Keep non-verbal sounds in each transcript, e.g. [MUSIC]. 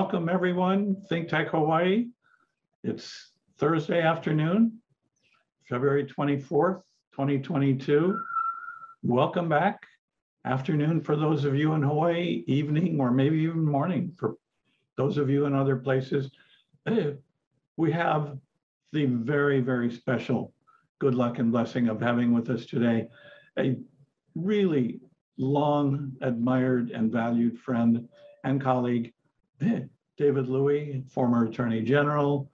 welcome everyone, Think Tech Hawaii. It's Thursday afternoon, February 24th, 2022. Welcome back. Afternoon for those of you in Hawaii, evening or maybe even morning for those of you in other places. Eh, We have the very, very special good luck and blessing of having with us today a really long admired and valued friend and colleague, David Louie, former Attorney General,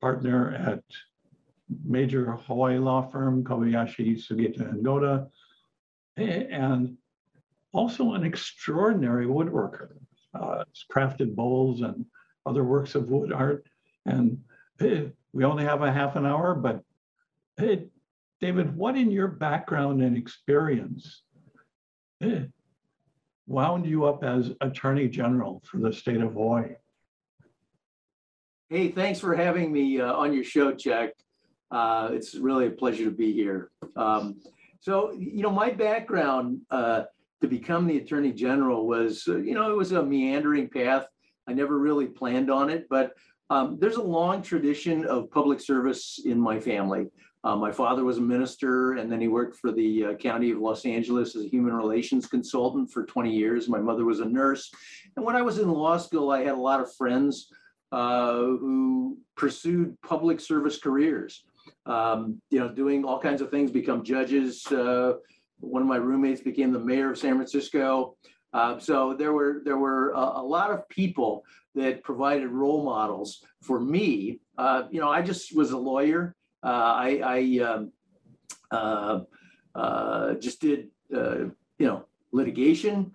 partner at major Hawaii law firm Kobayashi Sugita and Goda, and also an extraordinary woodworker. Uh, crafted bowls and other works of wood art. And we only have a half an hour, but David, what in your background and experience wound you up as Attorney General for the state of Hawaii? Hey, thanks for having me uh, on your show, Chuck. Uh, it's really a pleasure to be here. Um, so, you know, my background uh, to become the Attorney General was, uh, you know, it was a meandering path. I never really planned on it, but um, there's a long tradition of public service in my family. Uh, my father was a minister, and then he worked for the uh, County of Los Angeles as a human relations consultant for 20 years. My mother was a nurse. And when I was in law school, I had a lot of friends uh, who pursued public service careers. Um, you know, doing all kinds of things, become judges. Uh, one of my roommates became the mayor of San Francisco. Uh, so there were there were a, a, lot of people that provided role models for me. Uh, you know, I just was a lawyer. Uh, I, I um, uh, uh, just did you know litigation,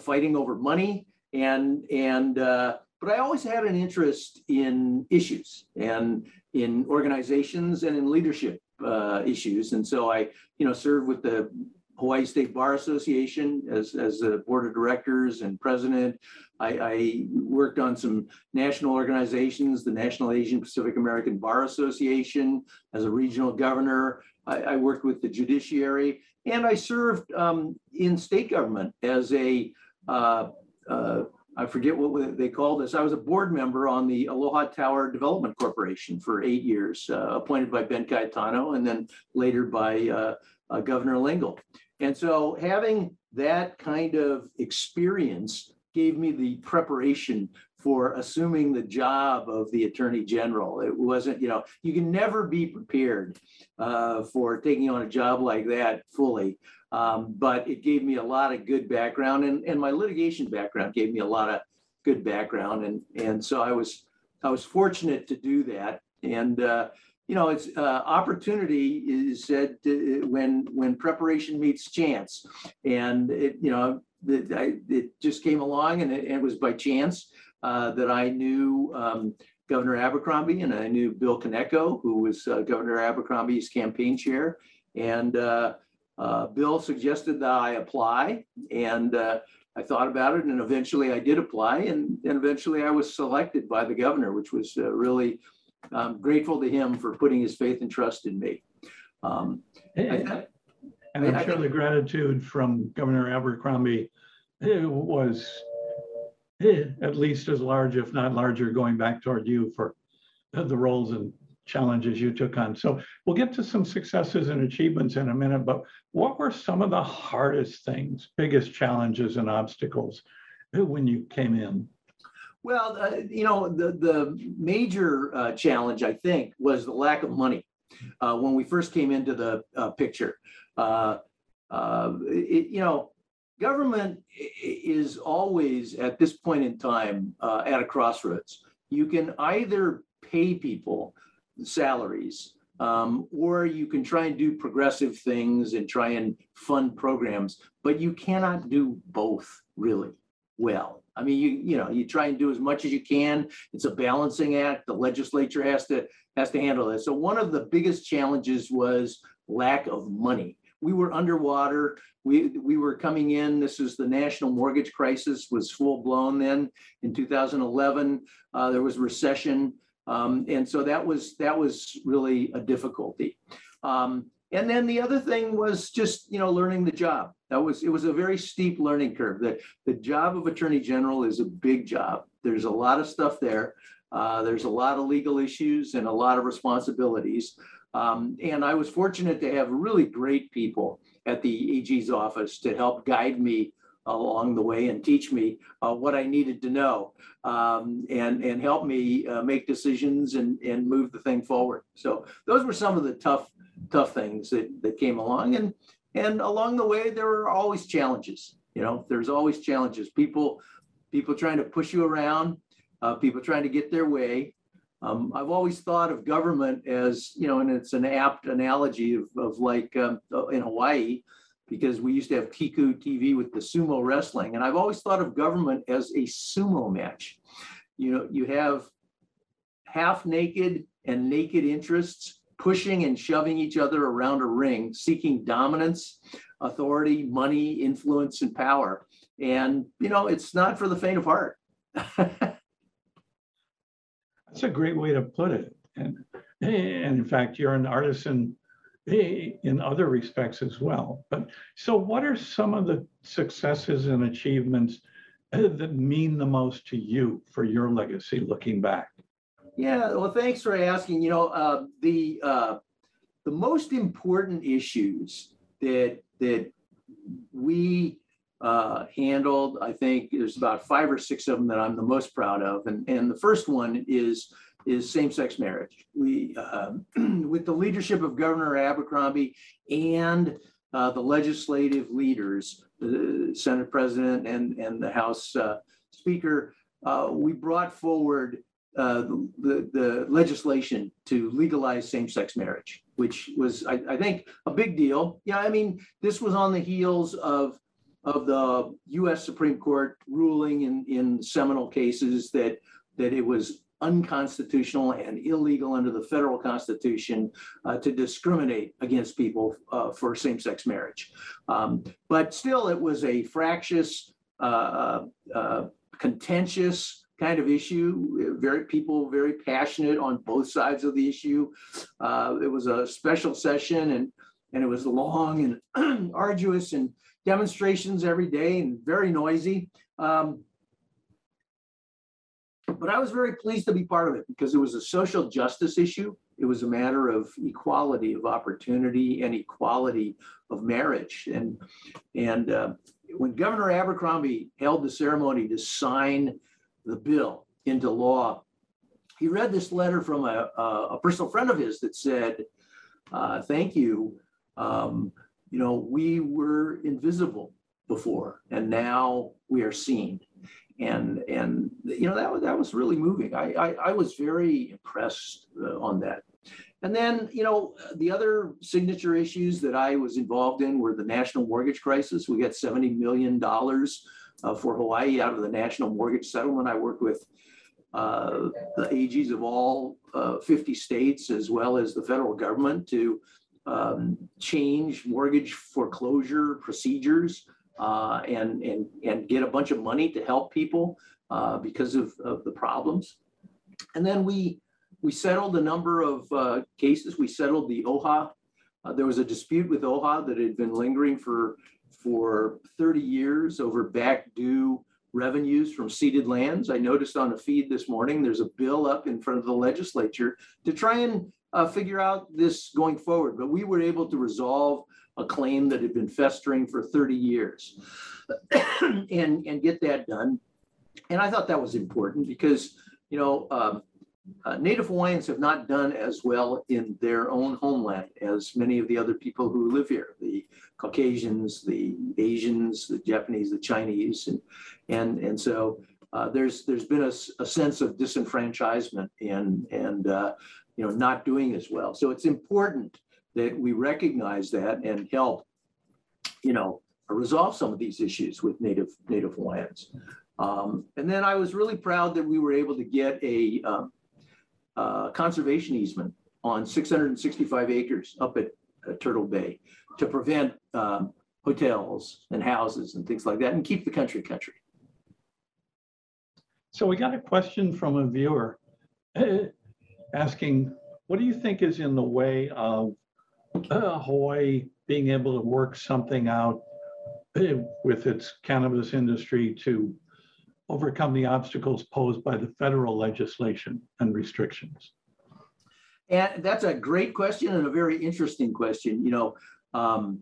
fighting over money, and and but I always had an interest in issues and in organizations and in leadership uh, issues. And so I, you know, served with the Hawaii State Bar Association as, as a board of directors and president. I, I, worked on some national organizations, the National Asian Pacific American Bar Association as a regional governor. I, I worked with the judiciary and I served um, in state government as a uh, uh, I forget what they called this. I was a board member on the Aloha Tower Development Corporation for eight years, uh, appointed by Ben Cayetano and then later by uh, uh, Governor Lingle. And so having that kind of experience gave me the preparation for assuming the job of the attorney general. It wasn't, you know, you can never be prepared uh, for taking on a job like that fully. Um, but it gave me a lot of good background and, and my litigation background gave me a lot of good background. And, and so I was, I was fortunate to do that. And, uh, you know, it's uh, opportunity is said to, when, when preparation meets chance. And it, you know, I, it just came along and it, it was by chance uh, that I knew um, Governor Abercrombie and I knew Bill Kaneko, who was uh, Governor Abercrombie's campaign chair. And uh, uh, Bill suggested that I apply and uh, I thought about it and eventually I did apply and, and eventually I was selected by the governor, which was uh, really um, grateful to him for putting his faith and trust in me. Um, and, and I'm sure the gratitude from Governor Abercrombie was at least as large, if not larger, going back toward you for the roles and challenges you took on. So we'll get to some successes and achievements in a minute, but what were some of the hardest things, biggest challenges and obstacles when you came in? Well, uh, you know, the, the major uh, challenge, I think, was the lack of money uh, when we first came into the uh, picture. Uh, uh, it, you know, government is always at this point in time at a crossroads. You can either pay people salaries. Um, or you can try and do progressive things and try and fund programs, but you cannot do both really well. I mean, you you know, you try and do as much as you can. It's a balancing act. The legislature has to has to handle this. So one of the biggest challenges was lack of money. We were underwater. We we were coming in. This is the national mortgage crisis was full blown then in 2011. Uh, there was recession. Um, and so that was that was really a difficulty. Um, and then the other thing was just you know learning the job. That was it was a very steep learning curve. That the job of attorney general is a big job. There's a lot of stuff there. Uh, there's a lot of legal issues and a lot of responsibilities. Um, and I was fortunate to have really great people at the AG's office to help guide me along the way and teach me uh, what I needed to know um, and, and help me uh, make decisions and, and move the thing forward. So those were some of the tough, tough things that, that came along. And, and along the way, there were always challenges. You know, there's always challenges. People, people trying to push you around, uh, people trying to get their way. Um, I've always thought of government as, you know, and it's an apt analogy of, of like um, in Hawaii, because we used to have Kiku TV with the sumo wrestling. And I've always thought of government as a sumo match. You know, you have half naked and naked interests pushing and shoving each other around a ring, seeking dominance, authority, money, influence, and power. And, you know, it's not for the faint of heart. [LAUGHS] That's a great way to put it. And, and in fact, you're an artisan eh, in other respects as well. But so what are some of the successes and achievements eh, that mean the most to you for your legacy looking back? Yeah, well, thanks for asking. You know, uh, the uh, the most important issues that that we uh, handled, I think there's about five or six of them that I'm the most proud of, and and the first one is is same-sex marriage. We, uh, [CLEARS THROAT] with the leadership of Governor Abercrombie and uh, the legislative leaders, the Senate President and and the House uh, Speaker, uh, we brought forward uh, the, the legislation to legalize same-sex marriage, which was, I, I think, a big deal. Yeah, I mean, this was on the heels of, of the US Supreme Court ruling in, in seminal cases that, that it was unconstitutional and illegal under the federal constitution uh, to discriminate against people uh, for same-sex marriage. Um, but still, it was a fractious, uh, uh contentious, kind of issue. Very people very passionate on both sides of the issue. Uh, it was a special session and and it was long and [CLEARS THROAT] arduous and demonstrations every day and very noisy. Um, but I was very pleased to be part of it because it was a social justice issue. It was a matter of equality of opportunity and equality of marriage. And and uh, when Governor Abercrombie held the ceremony to sign the bill into law, he read this letter from a, a, personal friend of his that said, uh, thank you. Um, you know, we were invisible before and now we are seen. And, and you know, that was, that was really moving. I, I, I was very impressed uh, on that. And then, you know, the other signature issues that I was involved in were the national mortgage crisis. We got $70 million uh, for Hawaii out of the National Mortgage Settlement. I work with uh, the AGs of all uh, 50 states as well as the federal government to um, change mortgage foreclosure procedures uh, and, and, and get a bunch of money to help people uh, because of, of the problems. And then we, we settled a number of uh, cases. We settled the OHA. there was a dispute with OHA that had been lingering for for 30 years over back due revenues from ceded lands. I noticed on a feed this morning, there's a bill up in front of the legislature to try and uh, figure out this going forward. But we were able to resolve a claim that had been festering for 30 years [COUGHS] and, and get that done. And I thought that was important because, you know, um, uh, Native Hawaiians have not done as well in their own homeland as many of the other people who live here, the Caucasians, the Asians, the Japanese, the Chinese. And, and, and so uh, there's, there's been a, a, sense of disenfranchisement and, and uh, you know, not doing as well. So it's important that we recognize that and help, you know, resolve some of these issues with Native, Native Hawaiians. Um, and then I was really proud that we were able to get a, um, uh, conservation easement on 665 acres up at uh, Turtle Bay to prevent um, hotels and houses and things like that and keep the country country. So we got a question from a viewer uh, asking, what do you think is in the way of uh, Hawaii being able to work something out uh, with its cannabis industry to overcome the obstacles posed by the federal legislation and restrictions? And that's a great question and a very interesting question. You know, um,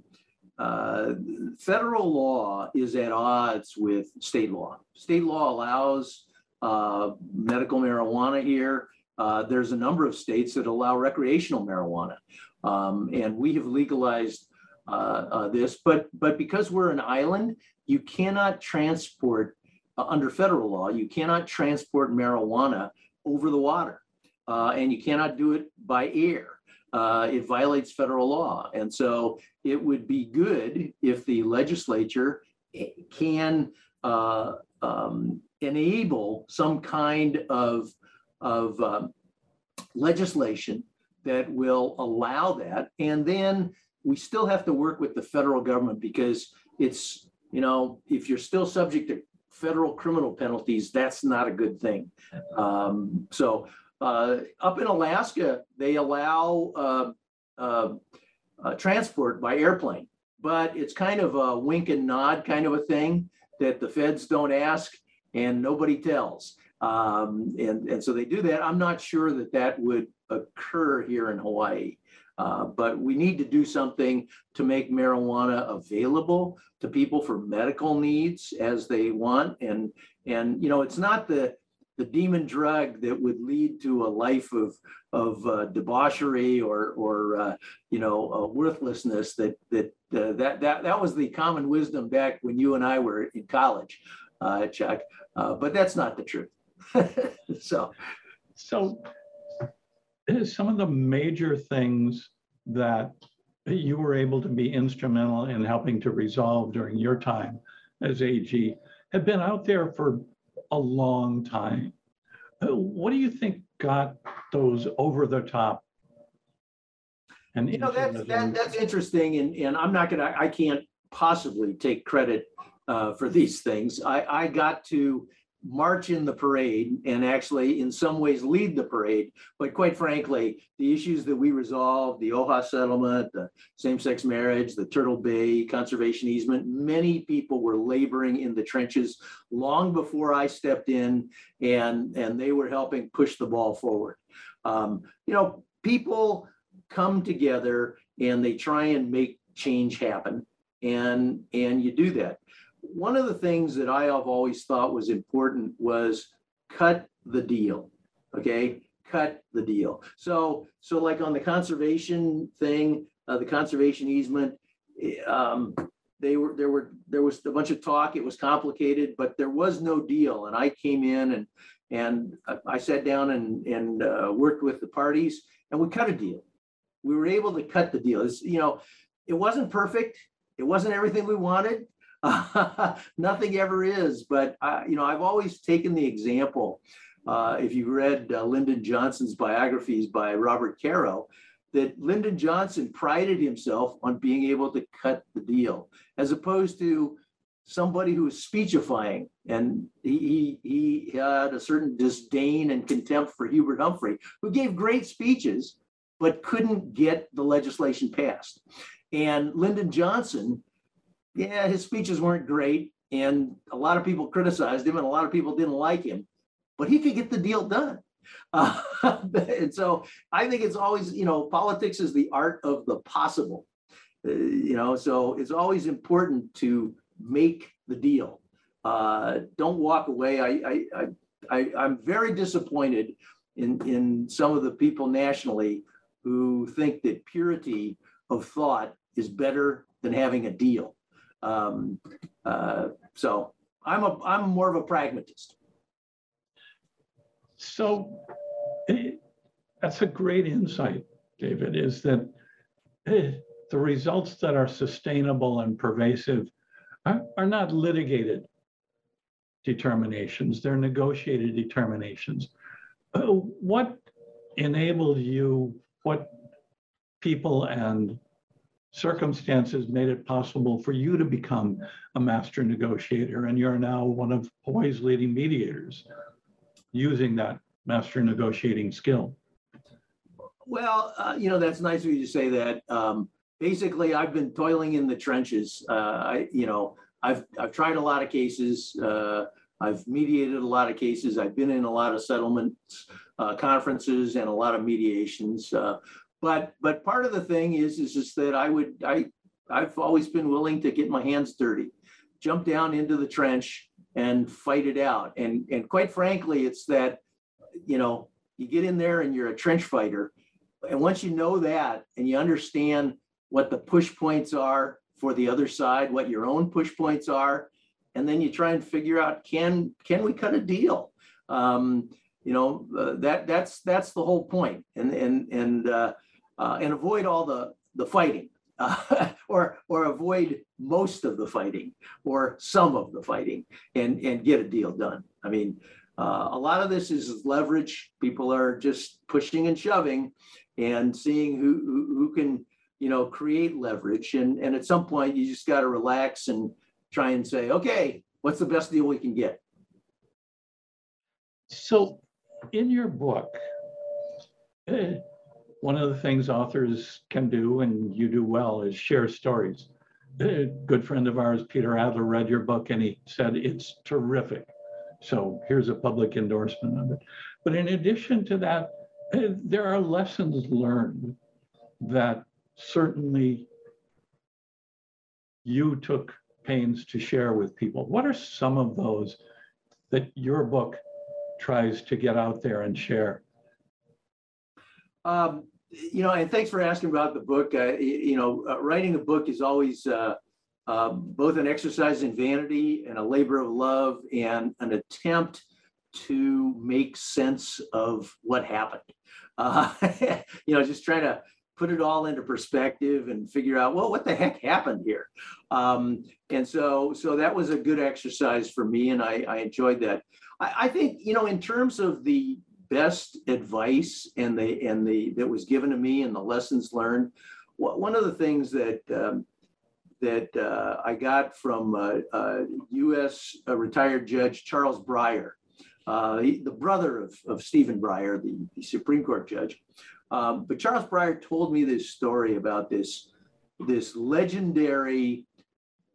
uh, federal law is at odds with state law. State law allows uh, medical marijuana here. Uh, there's a number of states that allow recreational marijuana, um, and we have legalized uh, uh, this. But but because we're an island, you cannot transport uh, under federal law. You cannot transport marijuana over the water, uh, and you cannot do it by air. Uh, it violates federal law, and so it would be good if the legislature eh, can uh, um, enable some kind of of um, legislation that will allow that, and then we still have to work with the federal government because it's, you know, if you're still subject to federal criminal penalties, that's not a good thing. Um, so uh, up in Alaska, they allow uh, uh, uh, transport by airplane, but it's kind of a wink and nod kind of a thing that the feds don't ask and nobody tells. Um, and, and so they do that. I'm not sure that that would occur here in Hawaii. Uh, but we need to do something to make marijuana available to people for medical needs as they want. And, and, you know, it's not the, the demon drug that would lead to a life of, of uh, debauchery or, or uh, you know, worthlessness that, that, uh, that, that, that was the common wisdom back when you and I were in college, uh, Chuck. Uh, but that's not the truth. [LAUGHS] so, So some of the major things that you were able to be instrumental in helping to resolve during your time as AG have been out there for a long time. What do you think got those over the top? And You know, that's, that, that's interesting and, and I'm not gonna, I can't possibly take credit uh, for these things. I, I got to march in the parade and actually in some ways lead the parade. But quite frankly, the issues that we resolved, the OHA settlement, the same-sex marriage, the Turtle Bay conservation easement, many people were laboring in the trenches long before I stepped in and, and they were helping push the ball forward. Um, You know, people come together and they try and make change happen. And, and you do that. One of the things that I have always thought was important was cut the deal. Okay, cut the deal. So, so like on the conservation thing, uh, the conservation easement, eh, um, they were, there were, there was a bunch of talk. It was complicated, but there was no deal. And I came in and, and I- sat down and, and, uh, worked with the parties and we cut a deal. We were able to cut the deal. It's, you know, it wasn't perfect. It wasn't everything we wanted. [LAUGHS] Nothing ever is, but I, you know, I've always taken the example. Uh, if you read uh, Lyndon Johnson's biographies by Robert Caro, that Lyndon Johnson prided himself on being able to cut the deal, as opposed to somebody who was speechifying, and he he, he had a certain disdain and contempt for Hubert Humphrey, who gave great speeches, but couldn't get the legislation passed. And Lyndon Johnson yeah, his speeches weren't great, and a lot of people criticized him, and a lot of people didn't like him, but he could get the deal done. [LAUGHS] Uh, and so I think it's always, you know, politics is the art of the possible. Uh, you know, so it's always important to make the deal. Uh, don't walk away. I, I, I, I, I'm very disappointed in, in some of the people nationally who think that purity of thought is better than having a deal. Um, uh, so I'm a, I'm more of a pragmatist. So eh, that's a great insight, David, is that eh, the results that are sustainable and pervasive are, are not litigated determinations, they're negotiated determinations. Uh, What enabled you, what people and circumstances made it possible for you to become a master negotiator? And you're now one of Hawaii's leading mediators using that master negotiating skill. Well, uh, you know, that's nice of you to say that. Um, basically, I've been toiling in the trenches. Uh, I, you know, I've, I've tried a lot of cases. Uh, I've mediated a lot of cases. I've been in a lot of settlements, uh, conferences and a lot of mediations. Uh, but, but part of the thing is, is just that I would, I, I've always been willing to get my hands dirty, jump down into the trench and fight it out. And, and quite frankly, it's that, you know, you get in there and you're a trench fighter. And once you know that and you understand what the push points are for the other side, what your own push points are, and then you try and figure out can can we cut a deal? Um, you know uh, that that's that's the whole point, and and and uh, uh, and avoid all the the fighting, [LAUGHS] or or avoid most of the fighting, or some of the fighting, and and get a deal done. I mean. Uh, a lot of this is leverage. People are just pushing and shoving, and seeing who, who, who can you know, create leverage. And, and at some point, you just got to relax and try and say, okay, what's the best deal we can get? So, in your book, eh, one of the things authors can do, and you do well, is share stories. A good friend of ours, Peter Adler, read your book and he said it's terrific. So, here's a public endorsement of it. But in addition to that, there are lessons learned that certainly you took pains to share with people. What are some of those that your book tries to get out there and share? Um, you know, and thanks for asking about the book. Uh, you know, uh, writing a book is always uh, uh, both an exercise in vanity and a labor of love and an attempt to make sense of what happened. Uh, [LAUGHS] you know, just trying to put it all into perspective and figure out well what the heck happened here um, and so so that was a good exercise for me and i, I enjoyed that I, I, think you know in terms of the best advice and the and the that was given to me and the lessons learned one of the things that um, that uh, I got from uh, uh, U.S. retired Judge Charles Breyer, uh, the brother of, of Stephen Breyer, the, the Supreme Court judge, um, but Charles Breyer told me this story about this, this legendary,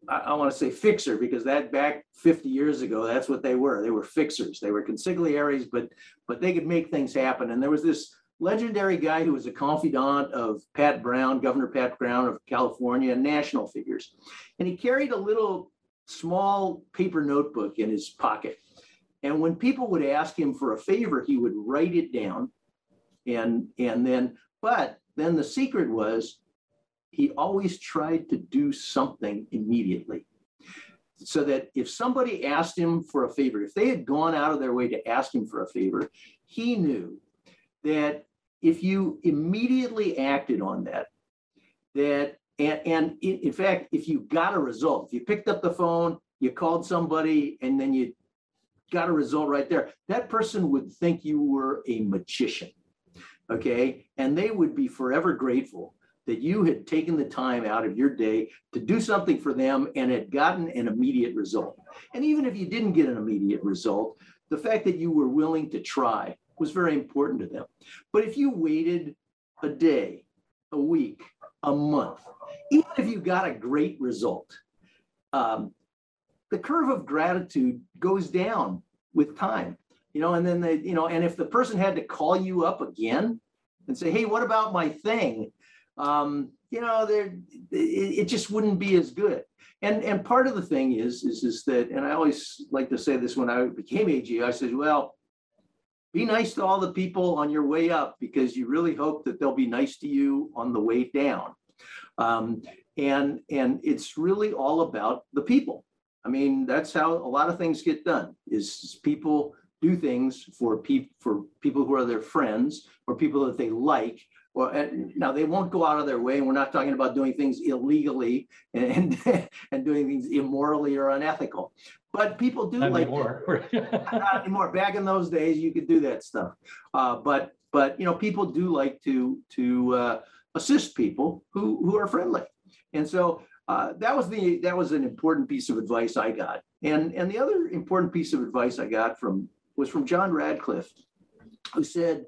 I, I want to say fixer, because that back 50 years ago, that's what they were. They were fixers. They were consigliaries, but but they could make things happen. And there was this legendary guy who was a confidant of Pat Brown, Governor Pat Brown of California, national figures. And he carried a little small paper notebook in his pocket. And when people would ask him for a favor, he would write it down and and then but then the secret was he always tried to do something immediately so that if somebody asked him for a favor if they had gone out of their way to ask him for a favor he knew that if you immediately acted on that that and, and in, in fact if you got a result if you picked up the phone you called somebody and then you got a result right there that person would think you were a magician okay? And they would be forever grateful that you had taken the time out of your day to do something for them and had gotten an immediate result. And even if you didn't get an immediate result, the fact that you were willing to try was very important to them. But if you waited a day, a week, a month, even if you got a great result, um, the curve of gratitude goes down with time you know, and then they, you know, and if the person had to call you up again and say, hey, what about my thing? Um, you know, there it, it just wouldn't be as good. And and part of the thing is, is, is that, and I always like to say this when I became AG, I said, well, be nice to all the people on your way up because you really hope that they'll be nice to you on the way down. Um, and and it's really all about the people. I mean, that's how a lot of things get done is people do things for people for people who are their friends or people that they like or now they won't go out of their way and we're not talking about doing things illegally and [LAUGHS] and doing things immorally or unethical. But people do Not like anymore. not anymore. Back in those days you could do that stuff. Uh, but but you know people do like to to uh, assist people who who are friendly. And so uh, that was the that was an important piece of advice I got. And and the other important piece of advice I got from was from John Radcliffe, who said,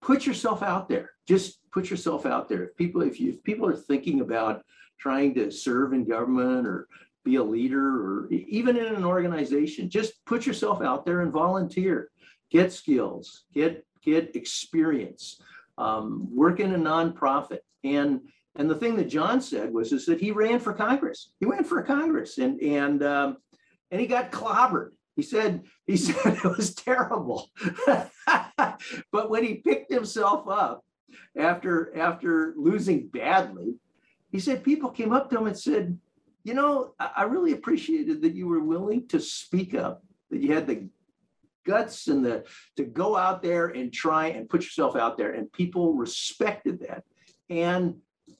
put yourself out there. Just put yourself out there. If people, if you if people are thinking about trying to serve in government or be a leader or even in an organization, just put yourself out there and volunteer. Get skills, get get experience, um, work in a nonprofit. And and the thing that John said was is that he ran for Congress. He ran for Congress and and um, and he got clobbered. He said he [LAUGHS] said it was terrible. [LAUGHS] [LAUGHS] but when he picked himself up after after losing badly, he said people came up to him and said, "You know, I, I really appreciated that you were willing to speak up, that you had the guts and the to go out there and try and put yourself out there." And people respected that, and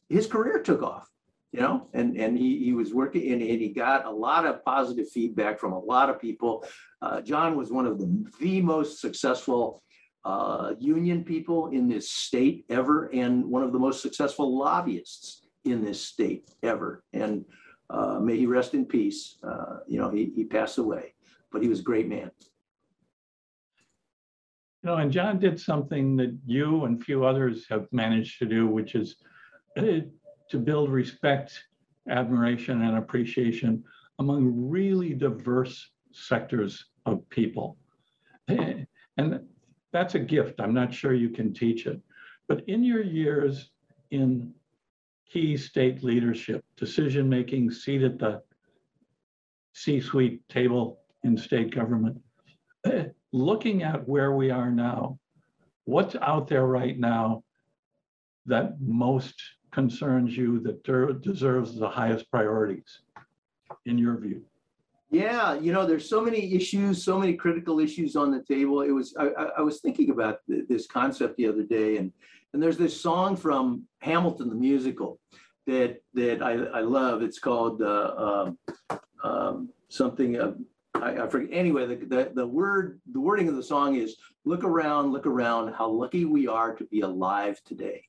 his career took off. You know, and and he he was working and, and he got a lot of positive feedback from a lot of people. Uh, John was one of the the most successful uh, union people in this state ever, and one of the most successful lobbyists in this state ever. And uh, may he rest in peace. Uh, you know, he, he passed away, but he was a great man. You know, and John did something that you and few others have managed to do, which is uh, to build respect, admiration, and appreciation among really diverse sectors of people. Eh, And that's a gift. I'm not sure you can teach it. But in your years in key state leadership, decision-making, seat at the C-suite table in state government, [CLEARS THROAT] looking at where we are now, what's out there right now that most concerns you, that deserves the highest priorities, in your view? Yeah, you know, there's so many issues, so many critical issues on the table. It was I, I, was thinking about th- this concept the other day, and and there's this song from Hamilton the musical that that I, I love. It's called uh, um, um, something. Uh, I, I forget. Anyway, the, the the word the wording of the song is "Look around, look around, how lucky we are to be alive today."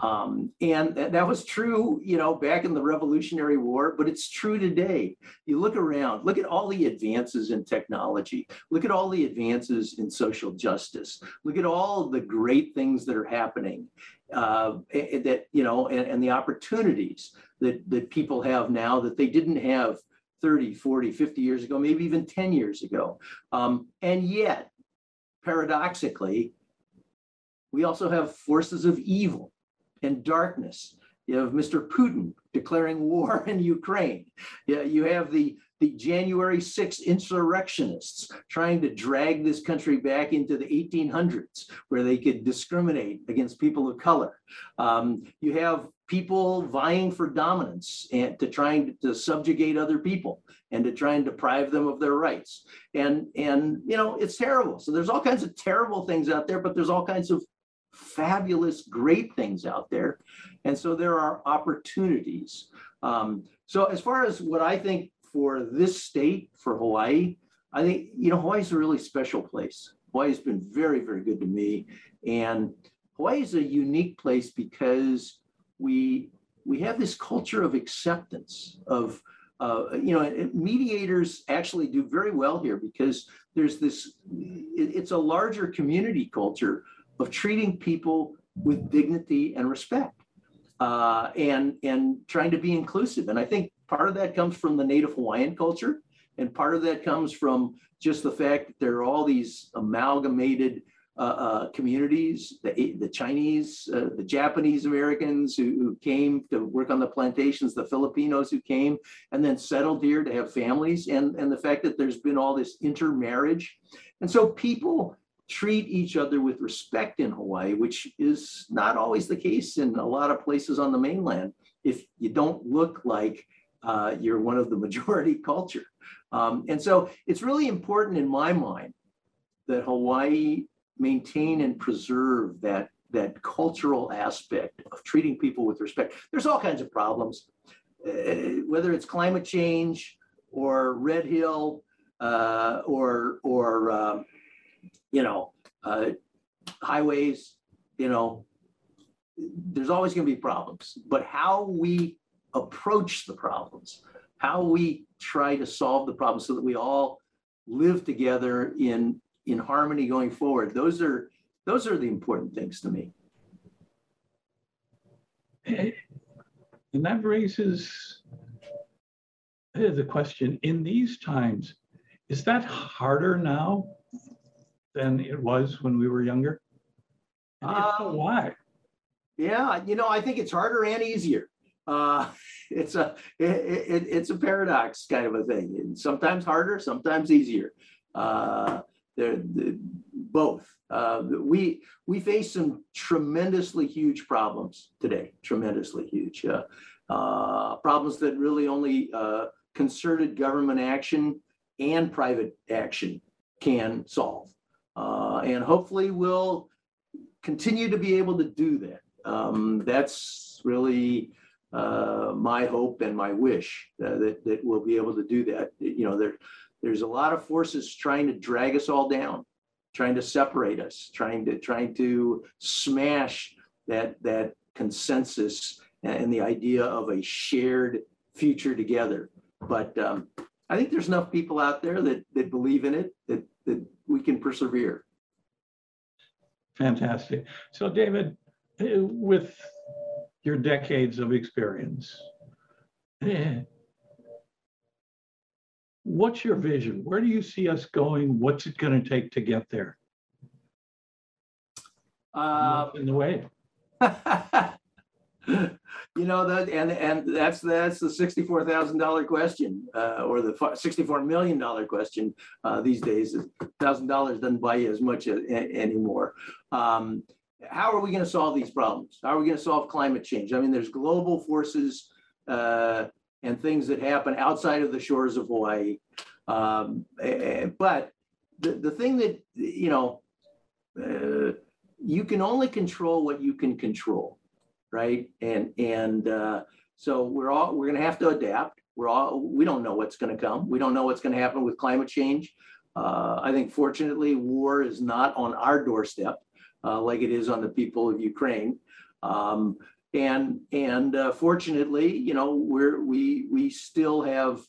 Um, and that, that was true, you know, back in the Revolutionary War, but it's true today. You look around, look at all the advances in technology, look at all the advances in social justice, look at all the great things that are happening. Uh, that you know, and, and the opportunities that that people have now that they didn't have 30, 40, 50 years ago, maybe even 10 years ago. Um, and yet, paradoxically, we also have forces of evil and darkness. You have Mr. Putin declaring war in Ukraine. You have the the January 6th insurrectionists trying to drag this country back into the 1800s, where they could discriminate against people of color. Um, you have people vying for dominance and to trying to subjugate other people and to try and deprive them of their rights. And and you know it's terrible. So there's all kinds of terrible things out there, but there's all kinds of fabulous, great things out there. And so there are opportunities. Um, so as far as what I think for this state, for Hawaii, I think, you know, Hawaii's a really special place. Hawaii's been very, very good to me. And Hawaii is a unique place because we we have this culture of acceptance of uh, you know mediators actually do very well here because there's this it, it's a larger community culture of treating people with dignity and respect uh, and and trying to be inclusive. And I think part of that comes from the Native Hawaiian culture, and part of that comes from just the fact that there are all these amalgamated uh, uh, communities, the, the Chinese, uh, the Japanese Americans who, who came to work on the plantations, the Filipinos who came and then settled here to have families, and, and the fact that there's been all this intermarriage. And so people treat each other with respect in Hawaii, which is not always the case in a lot of places on the mainland if you don't look like uh, you're one of the [LAUGHS] majority culture. Um, and so it's really important in my mind that Hawaii maintain and preserve that, that cultural aspect of treating people with respect. There's all kinds of problems, uh, whether it's climate change or Red Hill uh, or, or um, you know, uh, highways, you know, there's always going to be problems. But how we approach the problems, how we try to solve the problems so that we all live together in in harmony going forward, those are those are the important things to me. And that raises uh, the question, in these times, is that harder now than it was when we were younger? And if so, Um, why? Yeah, you know, I think it's harder and easier. Uh, [LAUGHS] it's a it, it, it's a paradox kind of a thing. And sometimes harder, sometimes easier. Uh, they're, the both. Uh, we we face some tremendously huge problems today. Tremendously huge uh, uh, problems that really only uh, concerted government action and private action can solve. Uh, and hopefully, we'll continue to be able to do that um, that's really uh, my hope and my wish uh, that that we'll be able to do that. You know, there there's a lot of forces trying to drag us all down, trying to separate us, trying to trying to smash that that consensus and the idea of a shared future together. But um, I think there's enough people out there that that believe in it that that we can persevere. Fantastic. So David, eh, with your decades of experience, eh, what's your vision? Where do you see us going? What's it going to take to get there? Uh, in the way? [LAUGHS] [LAUGHS] You know, that, and, and that's, that's the sixty-four thousand dollar question, uh, or the sixty-four million dollar question, uh, these days. Thousand dollars doesn't buy you as much a- a- anymore. Um, how are we gonna solve these problems? How are we gonna solve climate change? I mean, there's global forces, uh, and things that happen outside of the shores of Hawaii. Um, but the, the thing that, you know, uh, you can only control what you can control right? And and uh, so we're all we're going to have to adapt. We're all we don't know what's going to come. We don't know what's going to happen with climate change. Uh, I think fortunately, war is not on our doorstep uh, like it is on the people of Ukraine. Um, and and uh, fortunately, you know, we're we we still have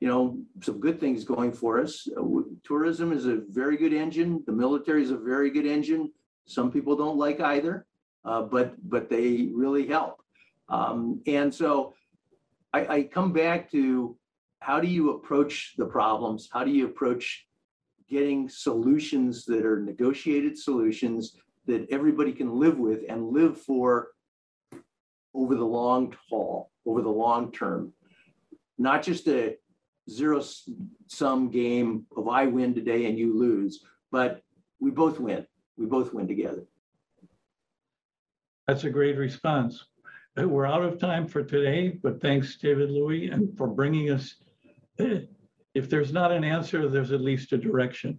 you know some good things going for us. Uh, tourism is a very good engine. The military is a very good engine. Some people don't like either uh, but but they really help. Um, and so I, I come back to how do you approach the problems? How do you approach getting solutions that are negotiated solutions that everybody can live with and live for over the long haul, over the long term, not just a zero sum game of I win today and you lose, but we both win. We both win together. That's a great response. Uh, We're out of time for today, but thanks, David Louie, and for bringing us. eh, If there's not an answer, there's at least a direction.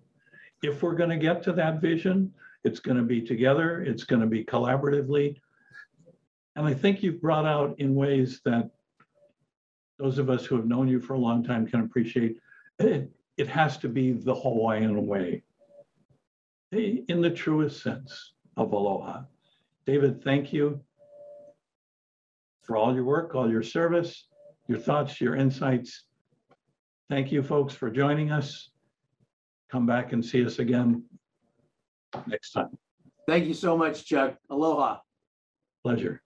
If we're going to get to that vision, it's going to be together, it's going to be collaboratively. And I think you've brought out in ways that those of us who have known you for a long time can appreciate. eh, It has to be the Hawaiian way, in the truest sense of aloha. David, thank you for all your work, all your service, your thoughts, your insights. Thank you, folks, for joining us. Come back and see us again next time. Thank you so much, Chuck. Aloha. Pleasure.